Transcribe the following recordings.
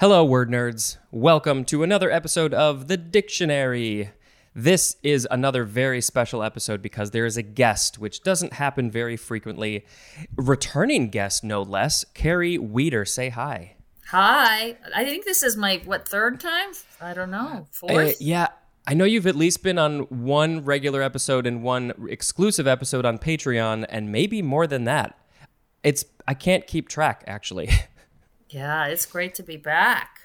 Hello, word nerds. Welcome to another episode of The Dictionary. This is another very special episode because there is a guest, which doesn't happen very frequently. Returning guest, no less, Kerry Wieder. Say hi. Hi. I think this is my, what, third time? I don't know. Fourth? Uh, yeah, I know you've at least been on one regular episode and one exclusive episode on Patreon, and maybe more than that. It's I can't keep track actually. Yeah, it's great to be back.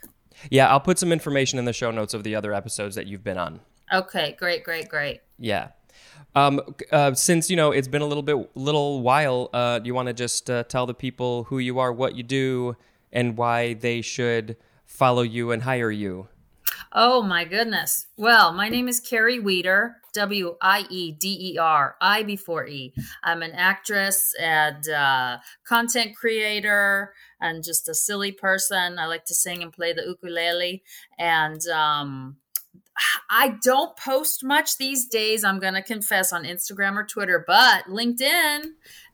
yeah, I'll put some information in the show notes of the other episodes that you've been on. Okay, great, great, great. Yeah. Um, uh, since you know it's been a little bit, little while, uh, do you want to just uh, tell the people who you are, what you do, and why they should follow you and hire you? Oh my goodness. Well, my name is Kerry Wieder, W I E D E R, I before E. I'm an actress and uh, content creator and just a silly person. I like to sing and play the ukulele. And um, I don't post much these days, I'm going to confess, on Instagram or Twitter, but LinkedIn,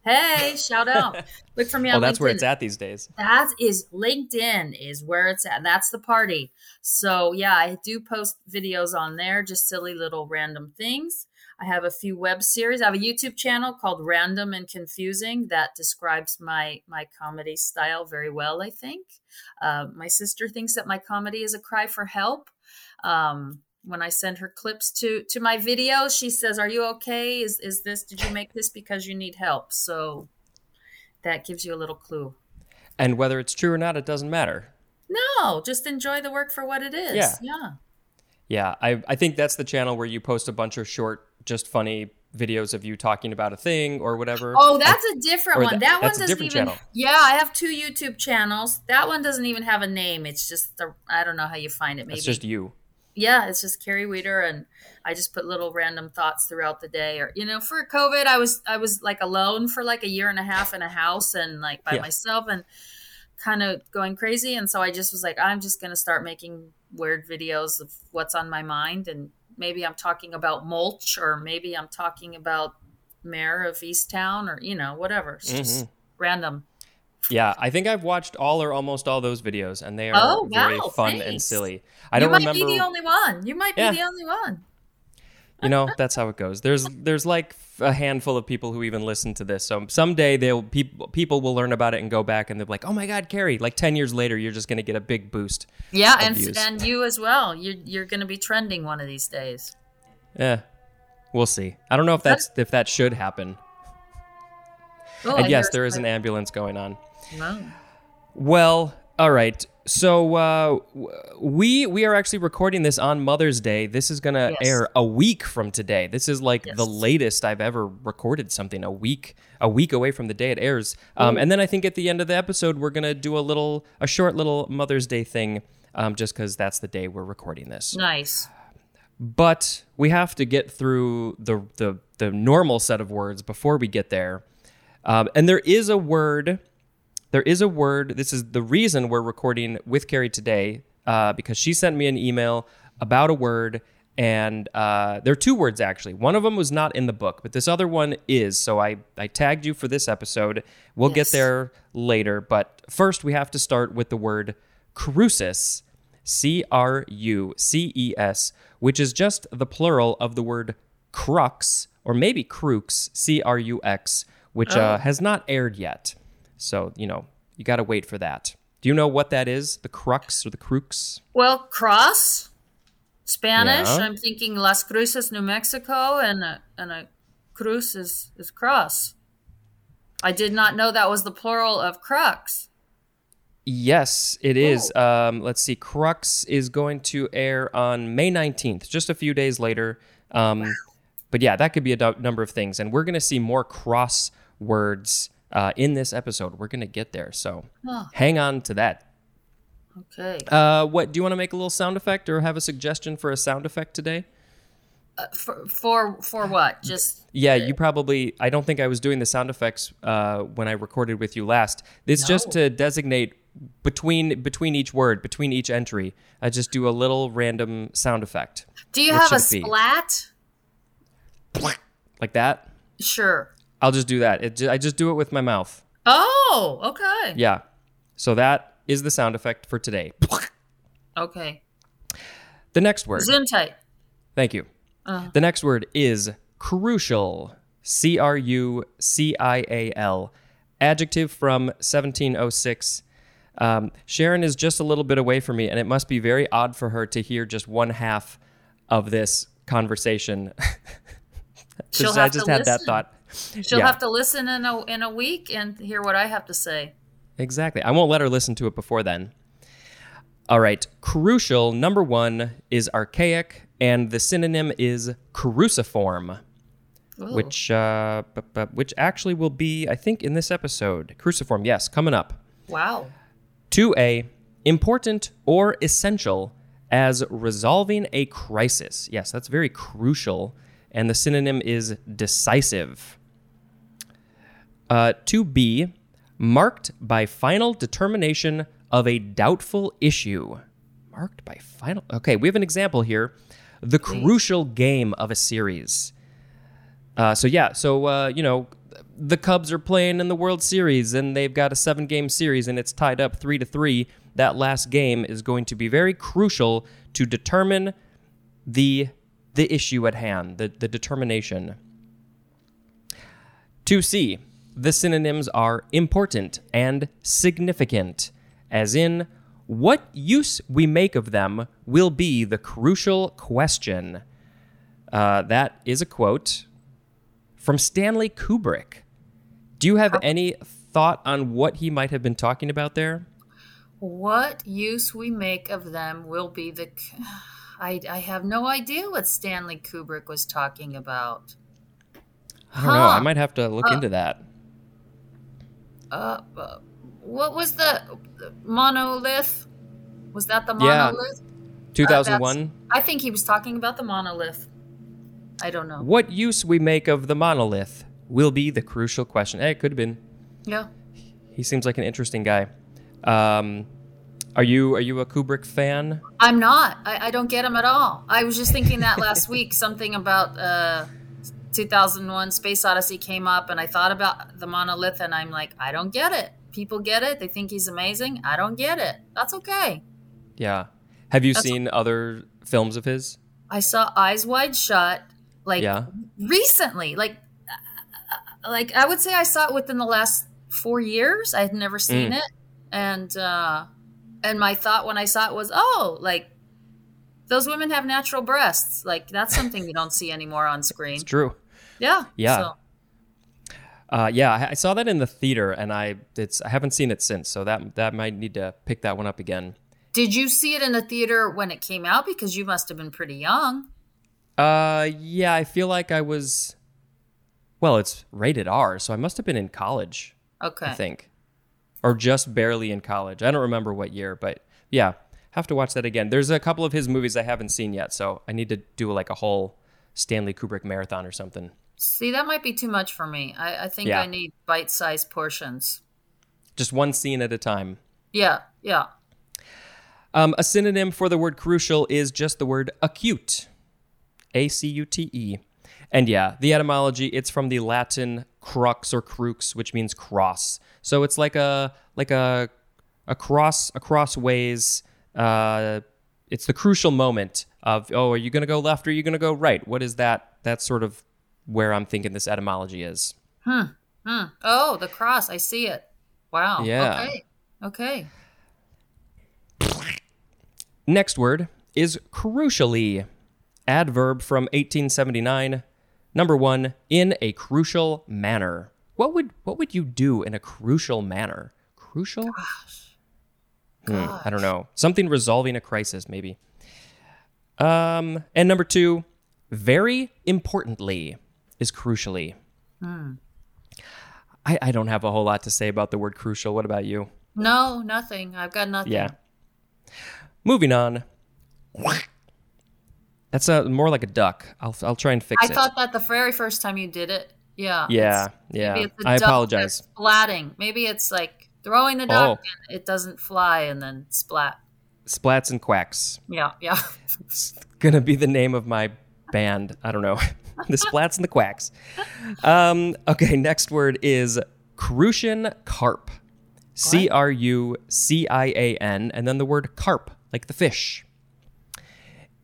hey, shout out. Look for me on Oh, that's LinkedIn. where it's at these days. That is LinkedIn is where it's at. That's the party. So yeah, I do post videos on there, just silly little random things. I have a few web series. I have a YouTube channel called Random and Confusing that describes my my comedy style very well. I think uh, my sister thinks that my comedy is a cry for help. Um, when I send her clips to to my videos, she says, "Are you okay? Is is this? Did you make this because you need help?" So that gives you a little clue. And whether it's true or not, it doesn't matter. No, just enjoy the work for what it is. Yeah. Yeah. Yeah, I, I think that's the channel where you post a bunch of short, just funny videos of you talking about a thing or whatever. Oh, that's a different or one. that- That one doesn't even. channel. Yeah, I have two YouTube channels. That one doesn't even have a name. It's just the I don't know how you find it. Maybe It's just you. yeah, it's just Kerry Wieder, and I just put little random thoughts throughout the day. Or you know, for COVID, I was I was like alone for like a year and a half in a house and like by Yeah. myself and kind of going crazy. And so I just was like, I'm just gonna start making weird videos of what's on my mind, and maybe I'm talking about mulch, or maybe I'm talking about Mare of Easttown, or you know, whatever. It's just Mm-hmm. random. Yeah, I think I've watched all or almost all those videos, and they are Oh, very wow, fun and silly. I you don't remember. You might be the only one. You might be Yeah. the only one. you know, that's how it goes. There's there's like a handful of people who even listen to this. So someday they'll people people will learn about it and go back and they'll be like, "Oh my God, Kerry!" Like ten years later, you're just gonna get a big boost. Yeah, and views. and you as well. You're you're going to be trending one of these days. Yeah, we'll see. I don't know if that's if that should happen. Oh, and yes, there is an ambulance going on. Wow. Well, all right. So uh, we we are actually recording this on Mother's Day. This is gonna Yes. air a week from today. This is like the latest I've ever recorded something. A week a week away from the day it airs. Um, and then I think at the end of the episode we're gonna do a little a short little Mother's Day thing, um, just because that's the day we're recording this. Nice. But we have to get through the the the normal set of words before we get there. Um, and there is a word. There is a word. This is the reason we're recording with Kerry today, uh, because she sent me an email about a word, and uh, there are two words actually. One of them was not in the book, but this other one is. So I I tagged you for this episode. We'll get there later, but first we have to start with the word cruces, C R U C E S, which is just the plural of the word crux, or maybe crux, C R U X, which uh, has not aired yet. So, you know, you got to wait for that. Do you know what that is? The crux or the crux? Well, cross Spanish. Yeah. I'm thinking Las Cruces, New Mexico, and a, and a cruz is is cross. I did not know that was the plural of crux. Yes, it is. Um, let's see. Crux is going to air on May 19th, just a few days later. Um, but yeah, that could be a number of things. And we're going to see more cross words uh, in this episode. We're going to get there. So Oh. hang on to that. Okay. Uh, what do you want to make a little sound effect or have a suggestion for a sound effect today? for for for what? Just Yeah, you probably. I don't think I was doing the sound effects uh, when I recorded with you last. It's just to designate between between each word, between each entry. I just do a little random sound effect do you What have a splat? like that. Sure. I'll just do that. It, ju- I just do it with my mouth. Oh, okay. Yeah. So that is the sound effect for today. Okay. The next word. Zoom tight. Thank you. Uh. The next word is crucial. C R U C I A L. Adjective from 1706. Um, Sharon is just a little bit away from me, and it must be very odd for her to hear just one half of this conversation. She'll Just- I just to had that thought. She'll Yeah. have to listen in a in a week and hear what I have to say. Exactly. I won't let her listen to it before then. All right. Crucial, number one, is archaic, and the synonym is cruciform, Ooh. which uh, bu- bu- which actually will be, I think, in this episode. Cruciform, yes, coming up. wow. 2A, important or essential as resolving a crisis. Yes, that's very crucial. And the synonym is decisive. Uh, 2B, marked by final determination of a doubtful issue. Marked by final. Okay, we have an example here. The crucial game of a series. Uh, so yeah, so uh, you know, the Cubs are playing in the World Series, and they've got a seven-game series, and it's tied up three to three. That last game is going to be very crucial to determine the the issue at hand, the the determination. To C, the synonyms are important and significant, as in what use we make of them will be the crucial question. Uh, that is a quote from Stanley Kubrick. Do you have any thought on what he might have been talking about there? What use we make of them will be the. I, I have no idea what Stanley Kubrick was talking about. I don't know. I might have to look Uh, into that. Uh, uh, what was the, monolith? Was that the monolith? Yeah. monolith? 2001. I think he was talking about the monolith. I don't know. what use we make of the monolith will be the crucial question. Hey, it could have been. Yeah. He seems like an interesting guy. Um, are you are you a Kubrick fan? I'm not. I, I don't get him at all. I was just thinking that last week. Something about uh, 2001 Space Odyssey came up, and I thought about the monolith, and I'm like, I don't get it. People get it. They think he's amazing. I don't get it. That's okay. Yeah. Have you That's- seen other films of his? I saw Eyes Wide Shut like Yeah. recently. Like, like I would say I saw it within the last four years. I had never seen Mm. it, and uh, and my thought when I saw it was, oh, like those women have natural breasts. Like that's something you don't see anymore on screen. It's true. Yeah. Yeah. So, Uh, yeah, I- I saw that in the theater, and I it's I haven't seen it since, so that that might need to pick that one up again. did you see it in the theater when it came out? Because you must have been pretty young. Uh, yeah, I feel like I was. Well, it's rated R, so I must have been in college, Okay. I think, or just barely in college. I don't remember what year, but yeah, have to watch that again. There's a couple of his movies I haven't seen yet, so I need to do like a whole Stanley Kubrick marathon or something. See, that might be too much for me. I, I think Yeah. I need bite-sized portions. Just one scene at a time. Yeah. Yeah. Um, a synonym for the word crucial is just the word acute. A C U T E. And yeah, the etymology, it's from the Latin crux or crux, which means cross. So it's like a like a a cross across ways. Uh, it's the crucial moment of oh, are you gonna go left or are you gonna go right? What is that? that sort of where I'm thinking this etymology is. Hmm. hmm. Oh, the cross. I see it. Wow. Yeah. Okay. Okay. Next word is crucially. Adverb from 1879. Number one, in a crucial manner. What would what would you do in a crucial manner? Crucial? Hmm, I don't know. Something resolving a crisis, maybe. Um, and number two, very importantly, is crucially. Hmm. I, I don't have a whole lot to say about the word crucial. What about you? No, nothing. I've got nothing. Yeah. Moving on. That's a, more like a duck. I'll, I'll try and fix I it. I thought that the very first time you did it. Yeah. yeah, yeah. Maybe it's a I apologize. Splatting. Maybe it's like throwing the duck Oh. and it doesn't fly and then splat. Splats and quacks. Yeah. Yeah. It's gonna be the name of my band. I don't know. The splats and the quacks. Um, okay, next word is Crucian carp. C R U C I A N, and then the word carp, like the fish.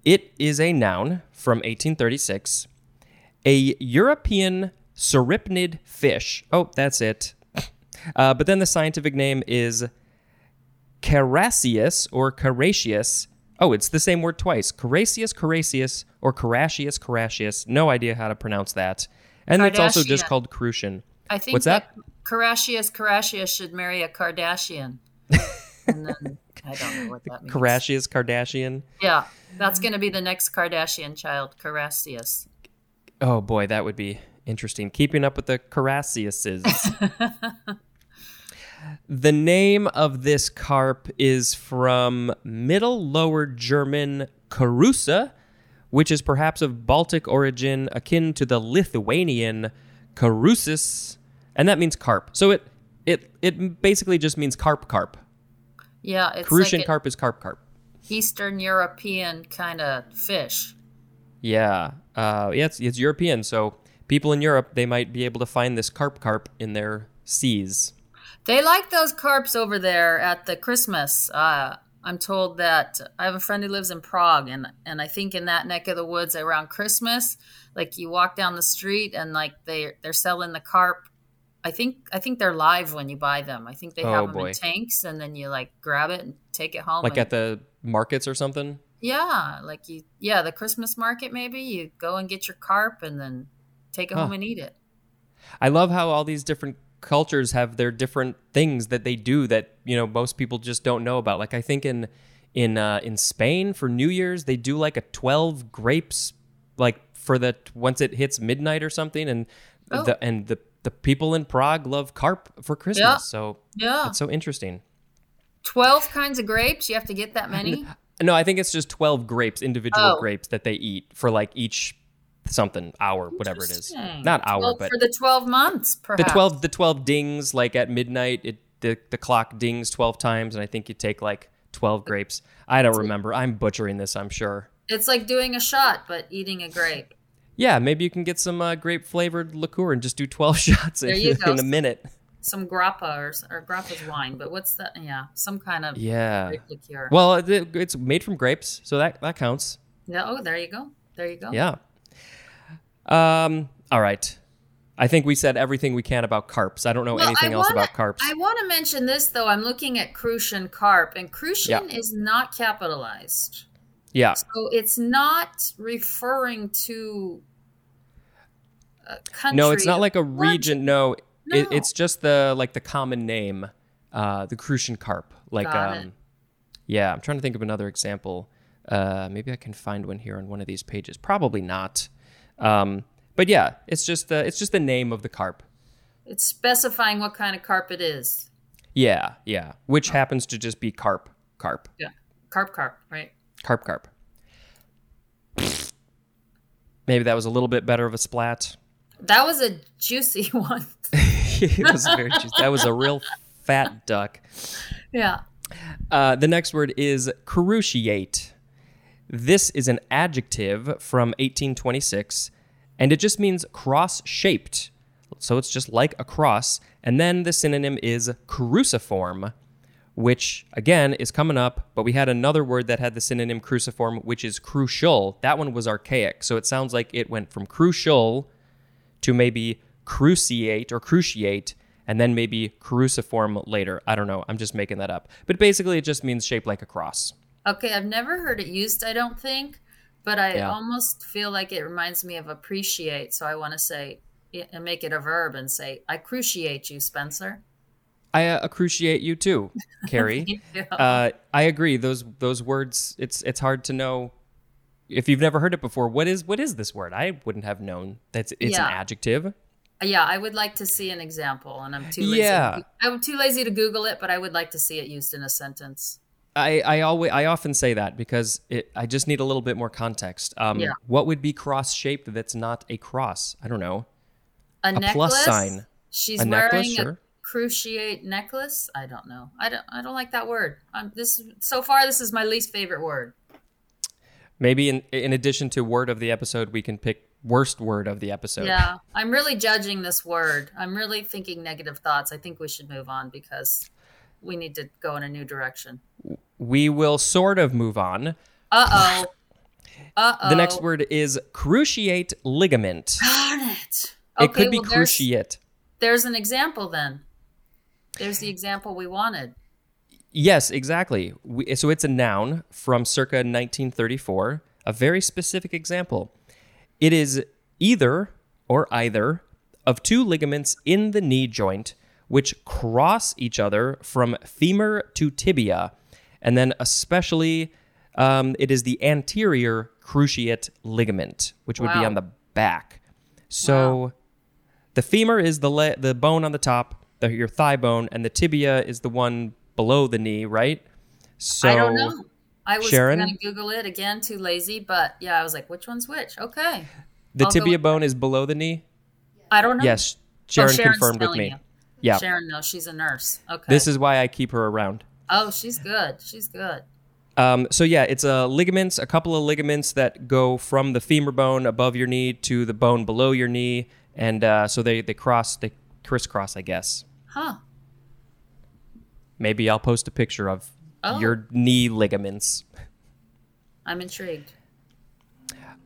It is a noun from 1836. A European cyprinid fish. Oh, that's it. Uh, but then the scientific name is Carassius or Carassius. Oh, it's the same word twice. Carassius, Carassius, or Carassius, Carassius. No idea how to pronounce that. And it's also just called Crucian. I think What's that? Karashius Karashius should marry a Kardashian. and then I don't know what that means. Carassius, Kardashian. Yeah, that's going to be the next Kardashian child, Karasius. Oh boy, that would be interesting. Keeping up with the Carassiuses. the name of this carp is from Middle Lower German Karusa, which is perhaps of Baltic origin, akin to the Lithuanian Karusis, and that means carp. So it it it basically just means carp carp. Yeah, it's Crucian like carp is carp carp. Eastern European kind of fish. Yeah, uh, yeah, it's, it's European, so people in Europe they might be able to find this carp carp in their seas. They like those carps over there at the Christmas. Uh, I'm told that I have a friend who lives in Prague, and and I think in that neck of the woods around Christmas, like you walk down the street and like they they're selling the carp. I think I think they're live when you buy them. I think they Oh, have them boy. in tanks, and then you like grab it and take it home. Like and- at the markets or something. yeah, like you yeah the Christmas market maybe you go and get your carp and then take it Huh. home and eat it. I love how all these different cultures have their different things that they do that you know most people just don't know about. Like I think in in uh, in Spain for New Year's they do like a twelve grapes like for the once it hits midnight or something, and Oh. the and the the people in Prague love carp for Christmas. Yeah. So Yeah, it's so interesting. twelve kinds of grapes. You have to get that many. No, I think it's just twelve grapes, individual Oh. grapes that they eat for like each something hour, whatever it is. Not hour, Well, but for the twelve months, perhaps. the 12 the 12 dings like at midnight it the, the clock dings 12 times and i think you take like 12 grapes i don't remember i'm butchering this i'm sure It's like doing a shot, but eating a grape. yeah maybe you can get some uh, grape flavored liqueur and just do 12 shots in, you in a minute Some grappa or, or grappa's wine, but what's that? Yeah, some kind of yeah grape liqueur. well it, it's made from grapes so that that counts yeah, oh, there you go. There you go. yeah um all right i think we said everything we can about carps i don't know Well, anything else wanna- about carps I want to mention this though. I'm looking at Crucian carp, and Crucian is not capitalized. yeah So it's not referring to a country. No, it's not like a region. No, It, it's just the like the common name, uh, the Crucian carp. Like, um, yeah, I'm trying to think of another example. Uh, maybe I can find one here on one of these pages. Probably not. Um, but yeah, it's just the it's just the name of the carp. It's specifying what kind of carp it is. Yeah, yeah, which happens to just be carp, carp, Yeah, carp, carp, right? carp, carp. Maybe that was a little bit better of a splat. That was a juicy one. it was very juicy. That was a real fat duck. yeah. Uh, the next word is cruciate. This is an adjective from 1826, and it just means cross shaped. So it's just like a cross. And then the synonym is cruciform, which again is coming up, but we had another word that had the synonym cruciform, which is crucial. That one was archaic. So it sounds like it went from crucial to maybe cruciate or cruciate and then maybe cruciform later. I don't know. I'm just making that up. But basically, it just means shaped like a cross. Okay, I've never heard it used, I don't think, but I Yeah. almost feel like it reminds me of appreciate. So I want to say and make it a verb and say, I cruciate you, Spencer. I uh, appreciate you too, Kerry. Yeah. uh, I agree. Those those words. It's it's hard to know if you've never heard it before. What is what is this word? I wouldn't have known that it's Yeah. an adjective. yeah, I would like to see an example, and I'm too lazy. Yeah. I'm too lazy to Google it, but I would like to see it used in a sentence. I, I always I often say that because it I just need a little bit more context. Um, Yeah. What would be cross shaped that's not a cross? I don't know. A, A necklace. plus sign. She's A wearing necklace, a cruciate necklace. I don't know. I don't. I don't like that word. Um, this so far, this is my least favorite word. Maybe in in addition to word of the episode, we can pick worst word of the episode. Yeah, I'm really judging this word. I'm really thinking negative thoughts. I think we should move on because we need to go in a new direction. We will sort of move on. Uh oh. Uh oh. The next word is cruciate ligament. Darn it. it could be well, there's, cruciate. there's an example then. There's the example we wanted. Yes, exactly. We, so it's a noun from circa 1934, a very specific example. It is either or either of two ligaments in the knee joint which cross each other from femur to tibia, and then especially um, it is the anterior cruciate ligament, which would be on the back. So Wow. the femur is the le- the bone on the top, the, your thigh bone, and the tibia is the one below the knee, right? So I don't know. I was Sharon? going to Google it again, too lazy, but yeah, I was like, which one's which? Okay. the I'll tibia bone is below the knee. I don't know. Yes, Sharon Oh, confirmed with me. you. Yeah, Sharon knows she's a nurse. Okay. this is why I keep her around. Oh, she's good. She's good. Um, so yeah, it's a ligaments, a couple of ligaments that go from the femur bone above your knee to the bone below your knee, and uh, so they they cross, they crisscross, I guess. Huh. Maybe I'll post a picture of Oh. your knee ligaments. I'm intrigued.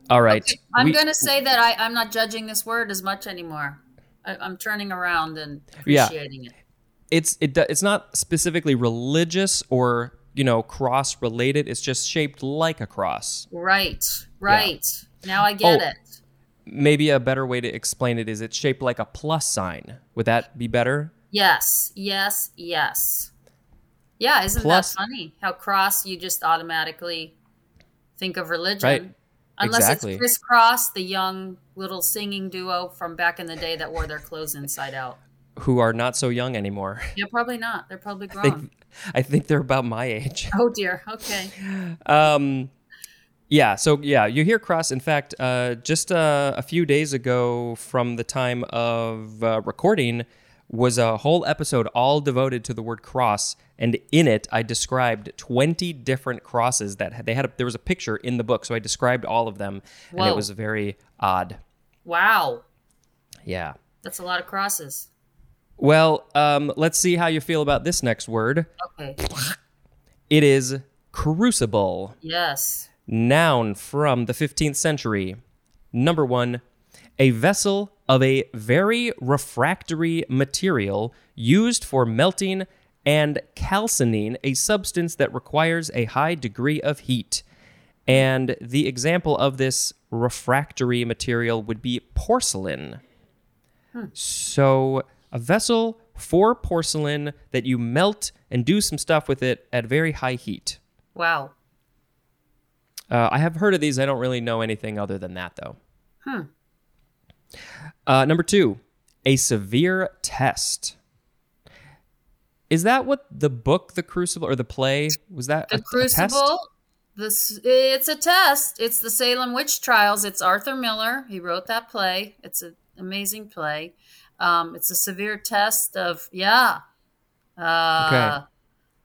All right, Okay, I'm We- going to say that I, I'm not judging this word as much anymore. I, I'm turning around and Yeah. appreciating it. It's it it's not specifically religious or you know cross related. It's just shaped like a cross. Right. Right. Now I get Oh. it. Maybe a better way to explain it is it's shaped like a plus sign. Would that be better? Yes. Yes. Yes. Yeah. Isn't Plus- that funny? How cross you just automatically think of religion. Right. Unless Exactly. it's Kris Kross, the young little singing duo from back in the day that wore their clothes inside out. Who are not so young anymore. Yeah, probably not. They're probably I think, I think they're about my age. oh dear. Okay. Um, yeah. So yeah, you hear cross. In fact, uh, just uh, a few days ago, from the time of uh, recording, was a whole episode all devoted to the word cross, and in it, I described twenty different crosses that they had. A, there was a picture in the book, so I described all of them, and it was very odd. Wow. Yeah. That's a lot of crosses. Well, um, let's see how you feel about this next word. Okay. It is crucible. Yes. Noun from the 15th century. Number one, a vessel of a very refractory material used for melting and calcining a substance that requires a high degree of heat. And the example of this refractory material would be porcelain. Hmm. So, a vessel for porcelain that you melt and do some stuff with it at very high heat. Wow. Uh, I have heard of these. I don't really know anything other than that, though. Hmm. Uh, number two, a severe test. Is that what the book, The Crucible, or the play was that? The a- a? Crucible. This it's a test. It's the Salem witch trials. It's Arthur Miller. He wrote that play. It's an amazing play. Um, it's a severe test of yeah. Uh, Okay.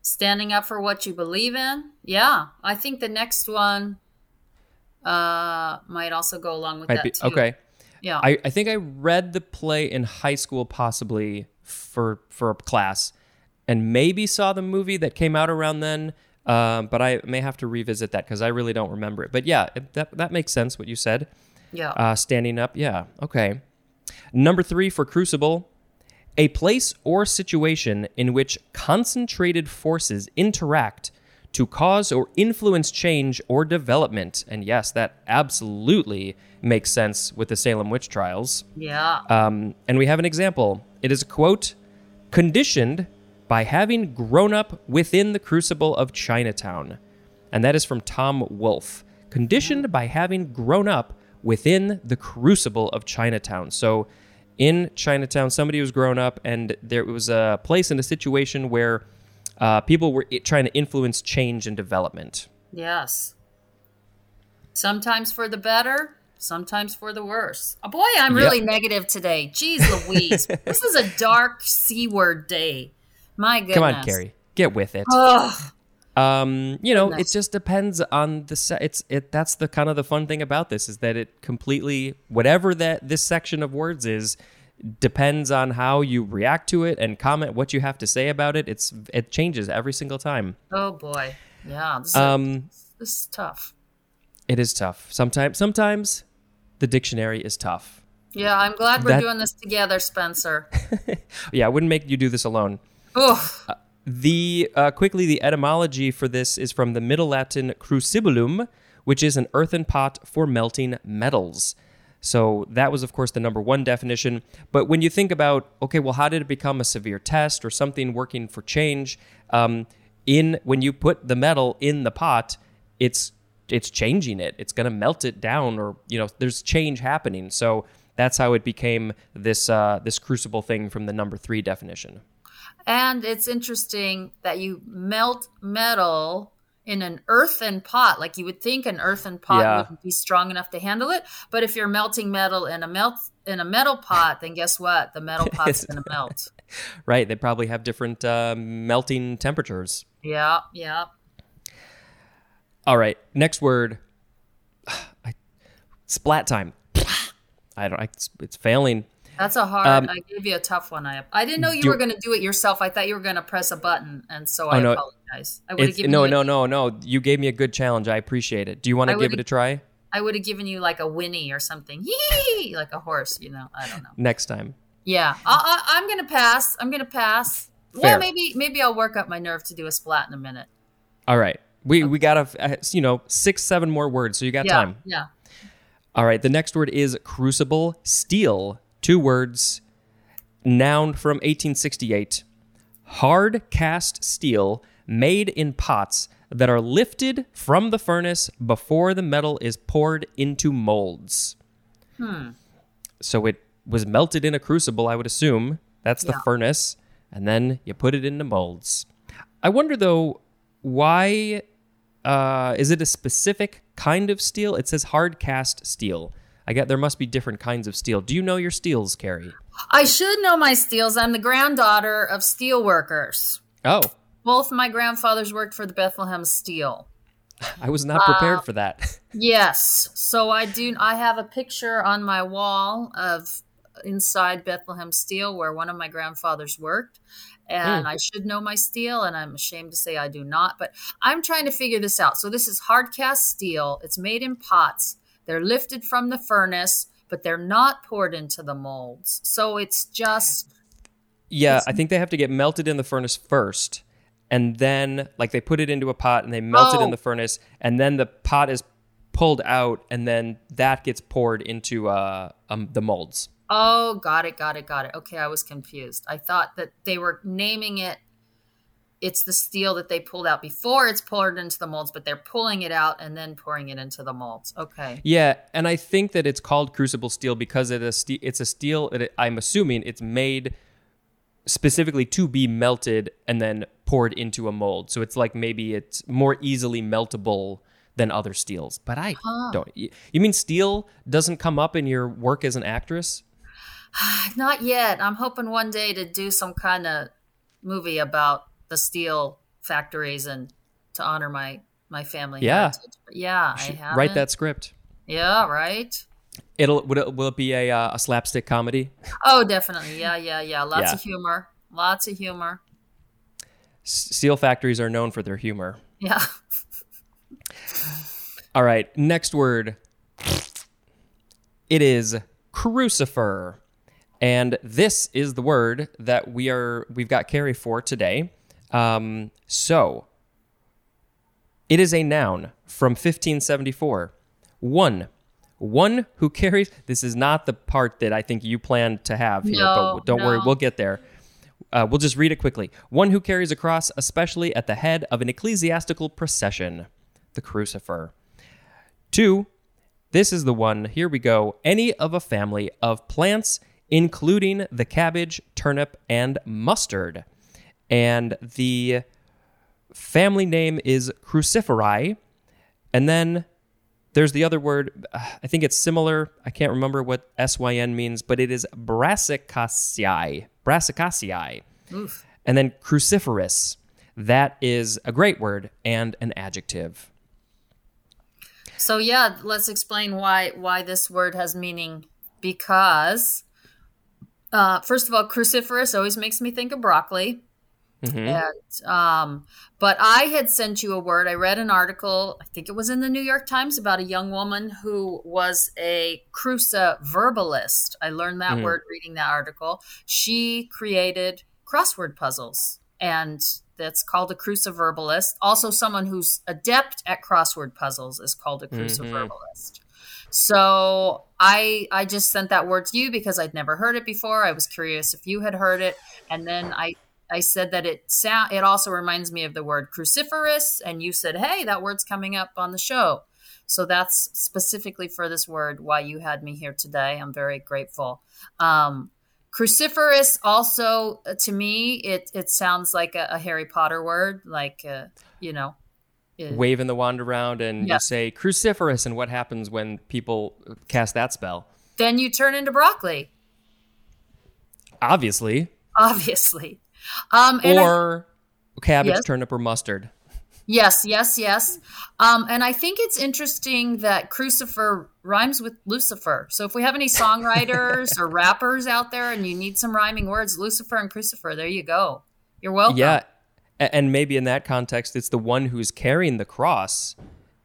Standing up for what you believe in. Yeah, I think the next one uh, might also go along with Might that be- too. okay. Yeah. I, I think I read the play in high school, possibly for for a class, and maybe saw the movie that came out around then. Um, but I may have to revisit that because I really don't remember it. But yeah, it, that that makes sense what you said. yeah. Uh, standing up, yeah, okay. Number three for Crucible, a place or situation in which concentrated forces interact to cause or influence change or development. And yes, that absolutely makes sense with the Salem witch trials. yeah. Um, and we have an example. It is a quote conditioned by having grown up within the crucible of Chinatown. And that is from Tom Wolfe. Conditioned by having grown up within the crucible of Chinatown. So in Chinatown, somebody was grown up, and there was a place in a situation where uh, people were trying to influence change and development. Yes. Sometimes for the better, sometimes for the worse. Oh boy, I'm really negative today. Jeez Louise. this is a dark C word day. My goodness. Come on, Kerry, get with it. Ugh. Um, you know, it just depends on the se- it's it that's the kind of the fun thing about this is that it completely whatever that this section of words is depends on how you react to it and comment what you have to say about it. It's it changes every single time. Oh boy. Yeah, this is, Um, this is tough. it is tough. Sometimes, sometimes the dictionary is tough. Yeah, I'm glad we're That- doing this together, Spencer. Yeah, I wouldn't make you do this alone. Oof. The uh, quickly the etymology for this is from the Middle Latin crucibulum, which is an earthen pot for melting metals. So that was, of course, the number one definition. But when you think about, okay, well, how did it become a severe test or something working for change? Um, in when you put the metal in the pot, it's it's changing it. It's going to melt it down, or you know, there's change happening. So that's how it became this uh, this crucible thing from the number three definition. And it's interesting that you melt metal in an earthen pot. Like you would think an earthen pot Yeah. wouldn't be strong enough to handle it. But if you're melting metal in a melt in a metal pot, then guess what? The metal pot's gonna melt. right? They probably have different uh, melting temperatures. Yeah, yeah. All right, next word. I, splat time. I don't. I, it's, it's failing. That's a hard. Um, I gave you a tough one. I I didn't know you do- were going to do it yourself. I thought you were going to press a button, and so I Oh, no. apologize. I would have given no, you. no, no, no. You gave me a good challenge. I appreciate it. Do you want to give it a try I would have given you like a whinny or something, Yee! like a horse. You know, I don't know. next time? Yeah, I, I, I'm going to pass. I'm going to pass. Fair. Well, maybe maybe I'll work up my nerve to do a splat in a minute. All right. We we got a you know six seven more words, so you got Yeah, time. yeah. All right. The next word is crucible steel. Two words. Noun from 1868. Hard cast steel made in pots that are lifted from the furnace before the metal is poured into molds. Hmm. So it was melted in a crucible, I would assume. That's the Yeah. furnace. And then you put it into molds. I wonder though, why uh, is it a specific kind of steel? It says hard cast steel. I get there must be different kinds of steel. Do you know your steels, Kerry? I should know my steels. I'm the granddaughter of steel workers. Oh, Both my grandfathers worked for the Bethlehem Steel. I was not Uh, prepared for that. Yes. So I do I have a picture on my wall of inside Bethlehem Steel where one of my grandfathers worked. And Hmm. I should know my steel and I'm ashamed to say I do not, but I'm trying to figure this out. So this is hard cast steel. It's made in pots. They're lifted from the furnace, but they're not poured into the molds. So it's just yeah, It's- I think they have to get melted in the furnace first. And then, like, they put it into a pot and they melt it in Oh. the furnace. And then the pot is pulled out, and then that gets poured into uh, um, the molds. Oh, got it, got it, got it. Okay, I was confused. I thought that they were naming it. It's the steel that they pulled out before it's poured into the molds, but they're pulling it out and then pouring it into the molds. Okay. Yeah, and I think that it's called crucible steel because it is ste- it's a steel. It, I'm assuming it's made specifically to be melted and then poured into a mold. So it's like maybe it's more easily meltable than other steels. But I Huh. don't. You you mean steel doesn't come up in your work as an actress? Not yet. I'm hoping one day to do some kind of movie about the steel factories and to honor my my family. Yeah. heritage. But yeah, I have Write that script. Yeah, right. It'll would it, will it be a uh, a slapstick comedy? Oh, definitely. Yeah, yeah, yeah. Lots Yeah. of humor. Lots of humor. Steel factories are known for their humor. Yeah. All right, next word. It is crucifer. And this is the word that we are we've got Kerry for today. Um, so it is a noun from 1574. One. One who carries this is not the part that I think you plan to have here, No, but don't worry, we'll get there. Uh, we'll just read it quickly. One who carries a cross, especially at the head of an ecclesiastical procession, the crucifer. Two, this is the one, here we go. Any of a family of plants, including the cabbage, turnip, and mustard. And the family name is Cruciferae. And then there's the other word, uh, I think it's similar. I can't remember what SYN means, but it is brassicaceae. Brassicaceae. Oof. And then cruciferous. That is a great word and an adjective. So yeah, let's explain why why this word has meaning. Because uh, first of all, cruciferous always makes me think of broccoli. Mm-hmm. And um, but I had sent you a word. I read an article. I think it was in the New York Times about a young woman who was a cruciverbalist. I learned that mm-hmm. word reading that article. She created crossword puzzles, and that's called a cruciverbalist. Also, someone who's adept at crossword puzzles is called a cruciverbalist. Mm-hmm. So I I just sent that word to you because I'd never heard it before. I was curious if you had heard it, and then I I said that it sound it also reminds me of the word cruciferous, and you said, "Hey, that word's coming up on the show." So that's specifically for this word why you had me here today. I'm very grateful. Um, cruciferous also uh, to me it it sounds like a, a Harry Potter word, like uh, you know. it- Waving the wand around and Yeah. you say cruciferous, and what happens when people cast that spell? then you turn into broccoli, Obviously, obviously. Um, and I- or cabbage, Yes. turnip, or mustard. Yes, yes, yes. Um, and I think it's interesting that crucifer rhymes with Lucifer. So if we have any songwriters or rappers out there and you need some rhyming words, Lucifer and crucifer, there you go. You're welcome. Yeah, and maybe in that context, it's the one who's carrying the cross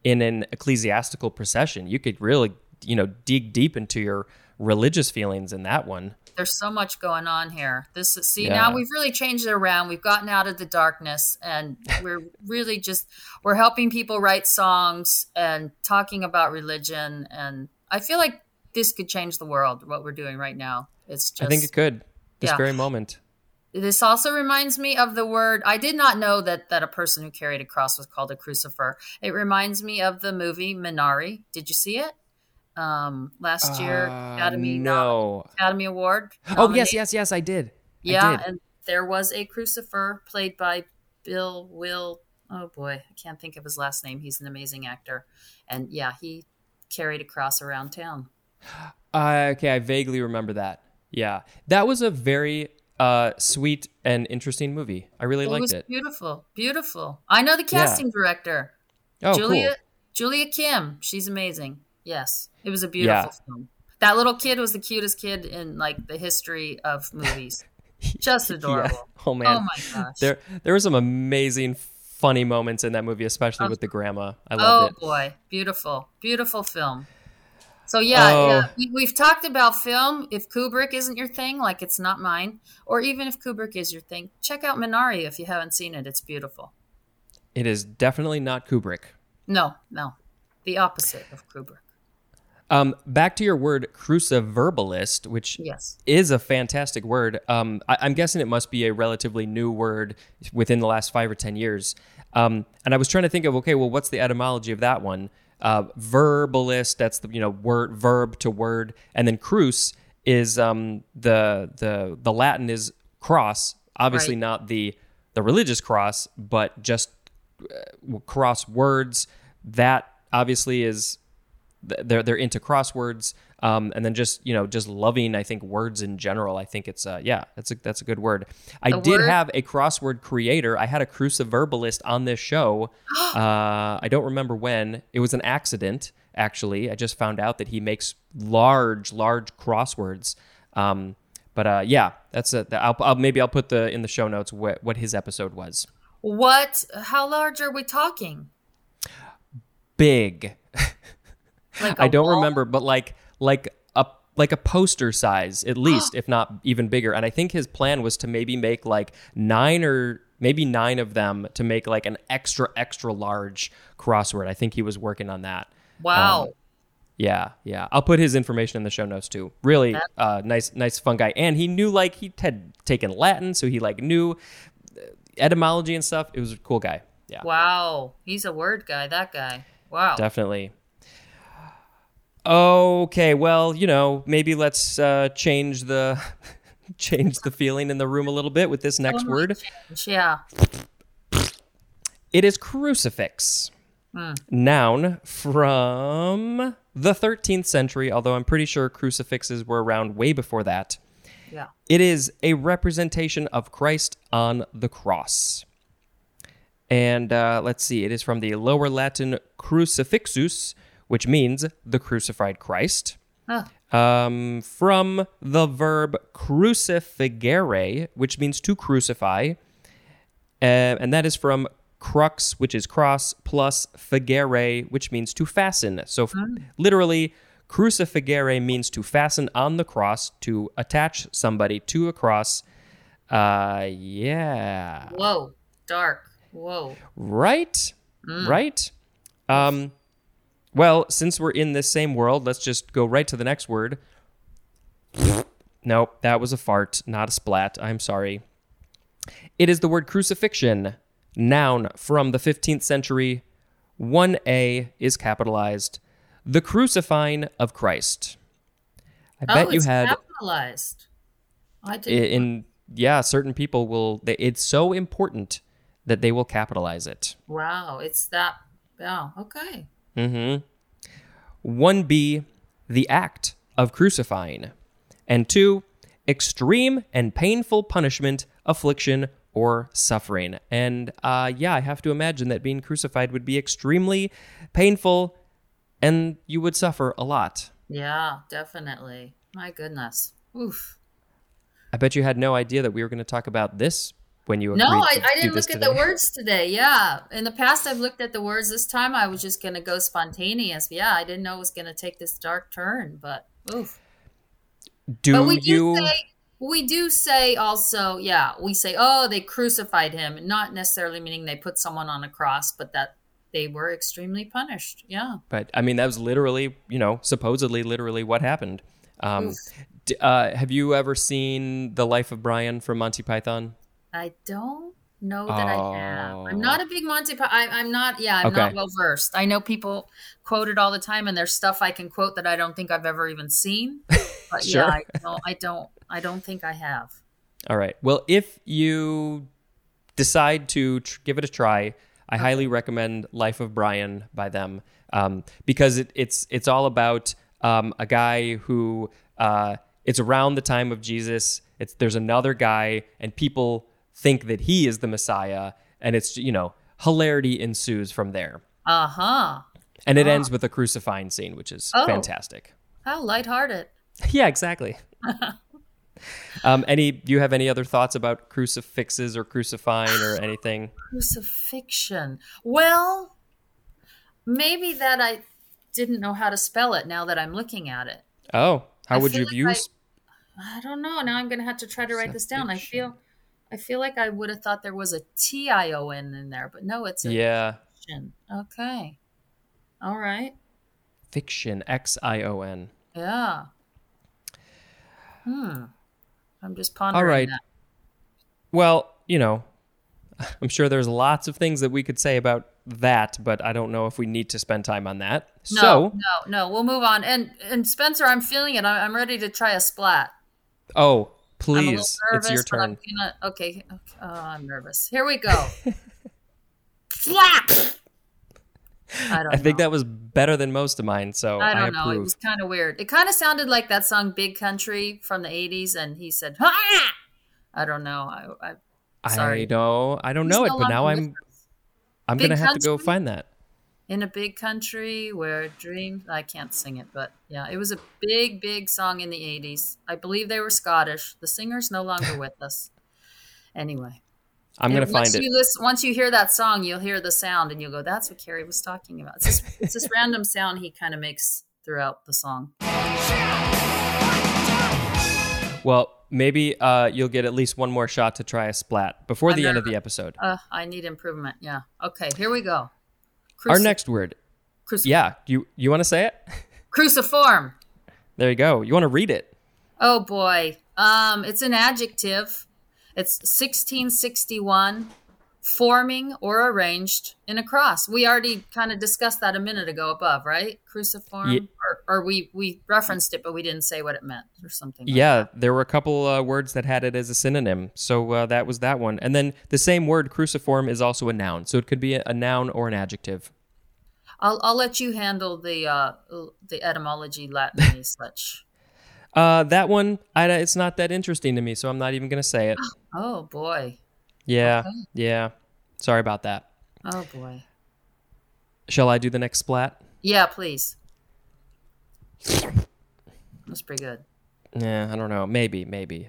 in an ecclesiastical procession. You could really, you know, dig deep into your religious feelings in that one. There's so much going on here. This is, see Yeah. now we've really changed it around. We've gotten out of the darkness and we're really just we're helping people write songs and talking about religion and I feel like this could change the world what we're doing right now. It's just I think it could. This Yeah. very moment. This also reminds me of the word. I did not know that that a person who carried a cross was called a crucifer. It reminds me of the movie Minari. Did you see it? Um, last year, Uh, Academy no. Academy Award. Oh yes, yes, yes. I did. I yeah, did. and there was a crucifer played by Bill Will. Oh boy, I can't think of his last name. He's an amazing actor, and yeah, he carried a cross around town. Uh, okay, I vaguely remember that. Yeah, that was a very uh, sweet and interesting movie. I really it liked was it. beautiful, beautiful. I know the casting director. Oh, Julia cool. Julia Kim. She's amazing. Yes. It was a beautiful Yeah. film. That little kid was the cutest kid in like the history of movies. Just Yeah. adorable. Oh man. Oh my gosh. There, there were some amazing, funny moments in that movie, especially with the grandma. I oh loved it. Oh boy. Beautiful. Beautiful film. So yeah, Oh. yeah. We, we've talked about film. If Kubrick isn't your thing, like it's not mine, or even if Kubrick is your thing, check out Minari if you haven't seen it. It's beautiful. It is definitely not Kubrick. No, no. The opposite of Kubrick. Um, back to your word cruciverbalist, which Yes. is a fantastic word. Um, I, I'm guessing it must be a relatively new word within the last five or ten years. Um, and I was trying to think of okay, well, what's the etymology of that one? Uh, verbalist, that's the you know word verb to word, and then cruce is um, the the the Latin is cross. Obviously Right. not the the religious cross, but just uh, cross words. That obviously is they're they're into crosswords um, and then just you know just loving I think words in general I think it's uh, yeah that's a that's a good word. I did word- have a crossword creator. I had a cruciverbalist on this show. Uh, I don't remember when. It was an accident actually. I just found out that he makes large large crosswords. Um, but uh, yeah that's a I'll, I'll maybe I'll put the in the show notes what what his episode was. What? How large are we talking? big Like I don't wall? remember, but like like a like a poster size at least, if not even bigger. And I think his plan was to maybe make like nine or maybe nine of them to make like an extra extra large crossword. I think he was working on that. Wow. Um, Yeah, yeah. I'll put his information in the show notes too. Really uh, nice, nice, fun guy. And he knew like he had taken Latin, so he like knew uh, etymology and stuff. It was a cool guy. Yeah, wow. He's a word guy, that guy. Wow. definitely. Okay, well, you know, maybe let's uh, change the change the feeling in the room a little bit with this next Totally word. change, Yeah. It is crucifix. Noun from the 13th century, although I'm pretty sure crucifixes were around way before that. Yeah. It is a representation of Christ on the cross. And uh, let's see, it is from the Lower Latin crucifixus, which means the crucified Christ. Huh. Um, from the verb crucifigere, which means to crucify. Uh, and that is from crux, which is cross, plus figere, which means to fasten. So f- literally, crucifigere means to fasten on the cross, to attach somebody to a cross. Uh, yeah. Whoa, dark. Whoa. Right? Right? Um, well, since we're in this same world, let's just go right to the next word. nope, that was a fart, not a splat. I'm sorry. It is the word crucifixion, noun from the 15th century. 1A is capitalized. The crucifying of Christ. I oh, bet you it's had capitalized. I didn't. in yeah, certain people will they, it's so important that they will capitalize it. wow, it's that. Oh, okay. Mm-hmm. 1b, the act of crucifying. And 2, extreme and painful punishment, affliction, or suffering. And uh, yeah, I have to imagine that being crucified would be extremely painful and you would suffer a lot. Yeah, definitely. My goodness. Oof. I bet you had no idea that we were going to talk about this when you No, I, I didn't look at today. the words today. Yeah. In the past, I've looked at the words. This time, I was just going to go spontaneous. Yeah, I didn't know it was going to take this dark turn, but oof. Do but we do you say, we do say also, yeah, we say, oh, they crucified him. Not necessarily meaning they put someone on a cross, but that they were extremely punished. Yeah. But I mean, that was literally, you know, supposedly, literally what happened. Um, d- uh, have you ever seen The Life of Brian from Monty Python? I don't know that I have. Oh. I'm not a big Monty Python. I, I'm not. Yeah, I'm not well versed. I know people quote it all the time, and there's stuff I can quote that I don't think I've ever even seen. But Sure. yeah, I don't, I don't. I don't think I have. All right. Well, if you decide to tr- give it a try, I highly recommend Life of Brian by them um, because it, it's it's all about um, a guy who uh, it's around the time of Jesus. It's there's another guy, and people think that he is the Messiah, and it's you know hilarity ensues from there, Uh huh. and it ends with a crucifying scene, which is Oh. fantastic. How lighthearted. Yeah, exactly. um, any? Do you have any other thoughts about crucifixes or crucifying or anything? Crucifixion. Well, maybe that I didn't know how to spell it. Now that I'm looking at it, Oh, how I would you like view? I- I don't know. Now I'm going to have to try to write this down. I feel. I feel like I would have thought there was a T I O N in there, but no, it's a yeah, fiction. Okay. All right. fiction. X I O N. Yeah. Hmm. I'm just pondering All right. that. Well, you know, I'm sure there's lots of things that we could say about that, but I don't know if we need to spend time on that. No, so, no, no. We'll move on. And and Spencer, I'm feeling it. I'm, I'm ready to try a splat. oh, I'm a little please, nervous, it's your turn. gonna, okay. okay. Oh, I'm nervous. Here we go. Flap. I don't I think that was better than most of mine, so I, I don't know. It was kind of weird. It kind of sounded like that song "Big Country" from the '80s, and he said, "Ha!" I don't know. I, I I sorry. don't, I don't know it, but now I'm. I'm Big gonna have to go find that. In a big country where dreams. I can't sing it, but yeah, it was a big, big song in the '80s. I believe they were Scottish. The singer's no longer with us. Anyway, I'm gonna And once find it. You listen, once you hear that song, you'll hear the sound, and you'll go, "That's what Kerry was talking about." It's this, it's this random sound he kind of makes throughout the song. Well, maybe uh, you'll get at least one more shot to try a splat before I'm the end of the episode. Uh, I need improvement. Yeah. Okay, here we go. Our next word. cruci- Yeah, you you want to say it? cruciform. There you go. You want to read it? Oh boy. Um, it's an adjective. It's 1661, forming or arranged in a cross. We already kind of discussed that a minute ago above, right? Cruciform, Ye- or, or we we referenced it, but we didn't say what it meant or something. like Yeah, there were a couple uh, words that had it as a synonym, so uh, that was that one. And then the same word, cruciform, is also a noun, so it could be a, a noun or an adjective. I'll I'll let you handle the uh the etymology Latin and such. Uh, that one, I, it's not that interesting to me, so I'm not even gonna say it. Oh boy. Yeah, Okay. yeah. Sorry about that. Oh boy. Shall I do the next splat? Yeah, please. That's pretty good. Yeah, I don't know. Maybe, maybe,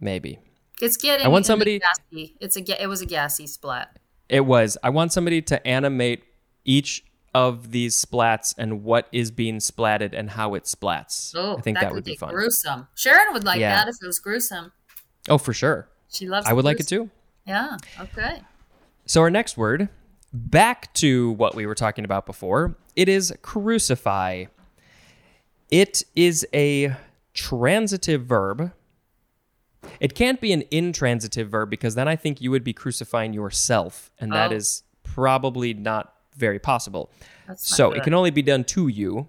maybe. It's getting. I want somebody- Gassy. It's a. It was a gassy splat. It was. I want somebody to animate each of these splats and what is being splatted and how it splats. Oh, I think that, could would be get fun. Gruesome. Sharon would like Yeah. that if it was gruesome. Oh, for sure. She loves. I would like it too. Yeah. Okay. So our next word, back to what we were talking about before, it is crucify. It is a transitive verb. It can't be an intransitive verb because then I think you would be crucifying yourself, and that Oh. is probably not very possible. So it can only be done to you,